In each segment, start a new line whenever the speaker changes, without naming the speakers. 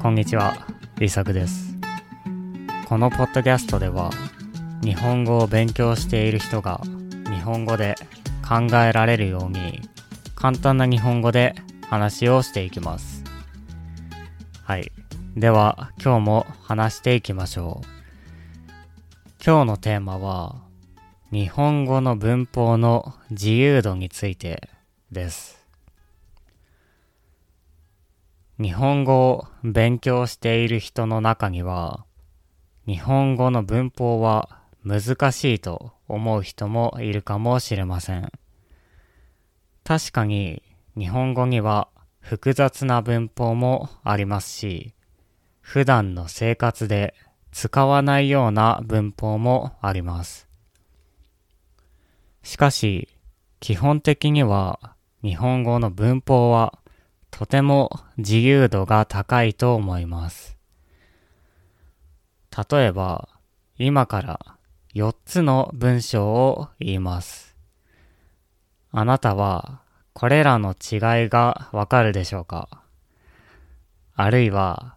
こんにちは、イサクです。このポッドキャストでは、日本語を勉強している人が日本語で考えられるように、簡単な日本語で話をしていきます。はい。では、今日も話していきましょう。今日のテーマは、日本語の文法の自由度についてです。日本語を勉強している人の中には、日本語の文法は難しいと思う人もいるかもしれません。確かに日本語には複雑な文法もありますし、普段の生活で使わないような文法もあります。しかし、基本的には日本語の文法はとても自由度が高いと思います。例えば、今から4つの文章を言います。あなたはこれらの違いがわかるでしょうか？あるいは、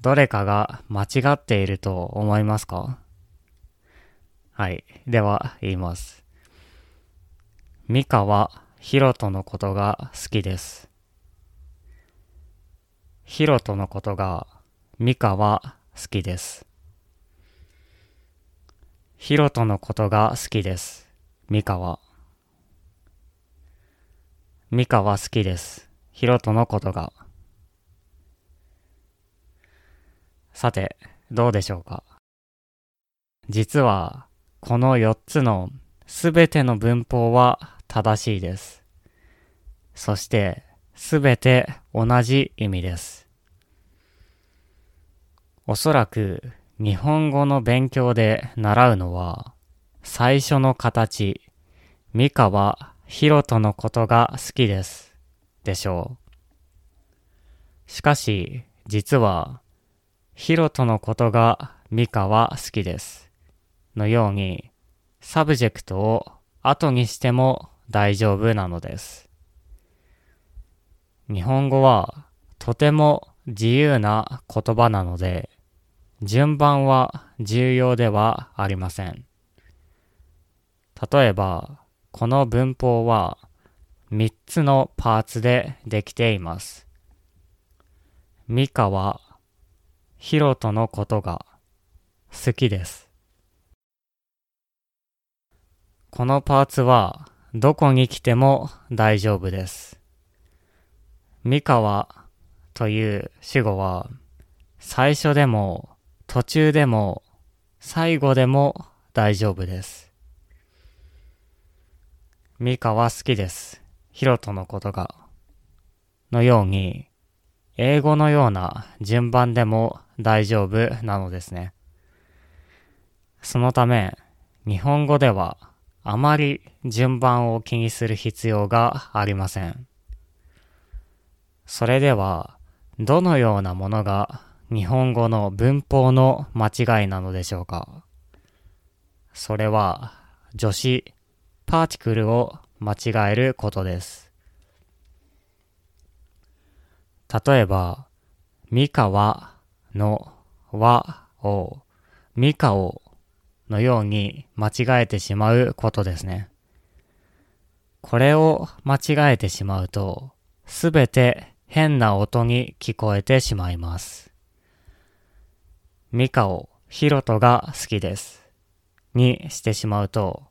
どれかが間違っていると思いますか？はい。では、言います。ミカはヒロトのことが好きです。ヒロトのことがミカは好きです。ヒロトのことが好きです。ミカは。ミカは好きです。ヒロトのことが。さて、どうでしょうか？実は、この4つのすべての文法は正しいです。そして、すべて同じ意味です。おそらく、日本語の勉強で習うのは、最初の形、ミカはヒロトのことが好きです。でしょう。しかし、実は、ヒロトのことがミカは好きです。のように、 subject を後にしても大丈夫なのです。日本語はとても自由な言葉なので、順番は重要ではありません。例えば、この文法は3つのパーツでできています。ミカはヒロトのことが好きです。このパーツはどこに来ても大丈夫です。ミカはという主語は最初でも途中でも最後でも大丈夫です。ミカは好きです。ヒロトのことが。のように英語のような順番でも大丈夫なのですね。そのため日本語ではあまり順番を気にする必要がありません。それでは、どのようなものが日本語の文法の間違いなのでしょうか？それは、助詞、パーティクルを間違えることです。例えば、ミカはのはをミカをのように間違えてしまうことですね。これを間違えてしまうと、すべて変な音に聞こえてしまいます。ミカをヒロトが好きです。にしてしまうと、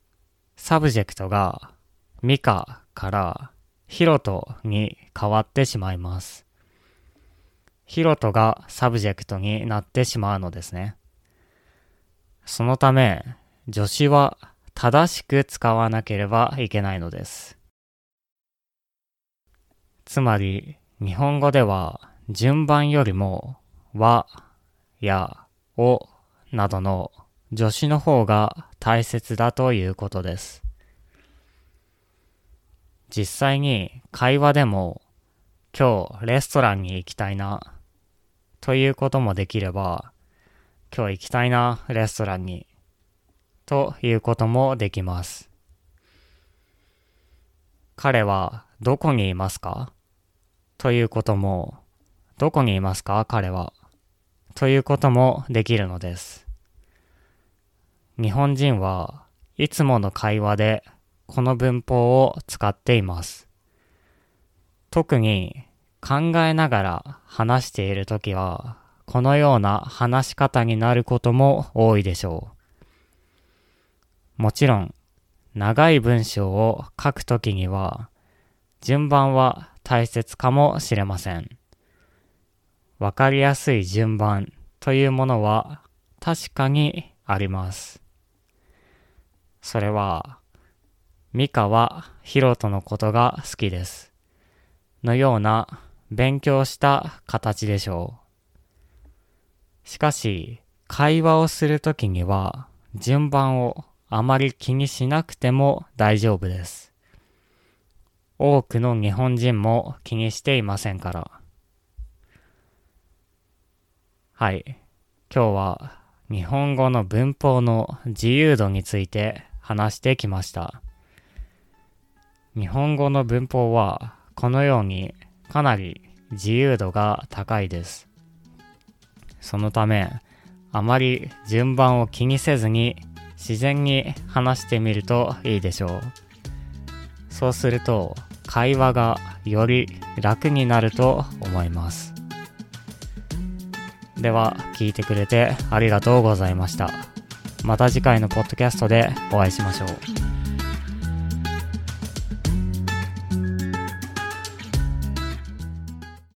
subject がミカからヒロトに変わってしまいます。ヒロトが subject になってしまうのですね。そのため、助詞は正しく使わなければいけないのです。つまり、日本語では順番よりもはやおなどの助詞の方が大切だということです。実際に会話でも今日レストランに行きたいなということもできれば今日行きたいな、レストランに。ということもできます。彼はどこにいますか？ということも、どこにいますか？彼は。ということもできるのです。日本人はいつもの会話でこの文法を使っています。特に考えながら話しているときはこのような話し方になることも多いでしょう。もちろん長い文章を書くときには順番は大切かもしれません。わかりやすい順番というものは確かにあります。それは、ミカはヒロトのことが好きです。のような勉強した形でしょう。しかし、会話をするときには順番をあまり気にしなくても大丈夫です。多くの日本人も気にしていませんから。はい。今日は日本語の文法の自由度について話してきました。日本語の文法はこのようにかなり自由度が高いです。そのため、あまり順番を気にせずに自然に話してみるといいでしょう。そうすると会話がより楽になると思います。では、聞いてくれてありがとうございました。また次回のポッドキャストでお会いしましょう。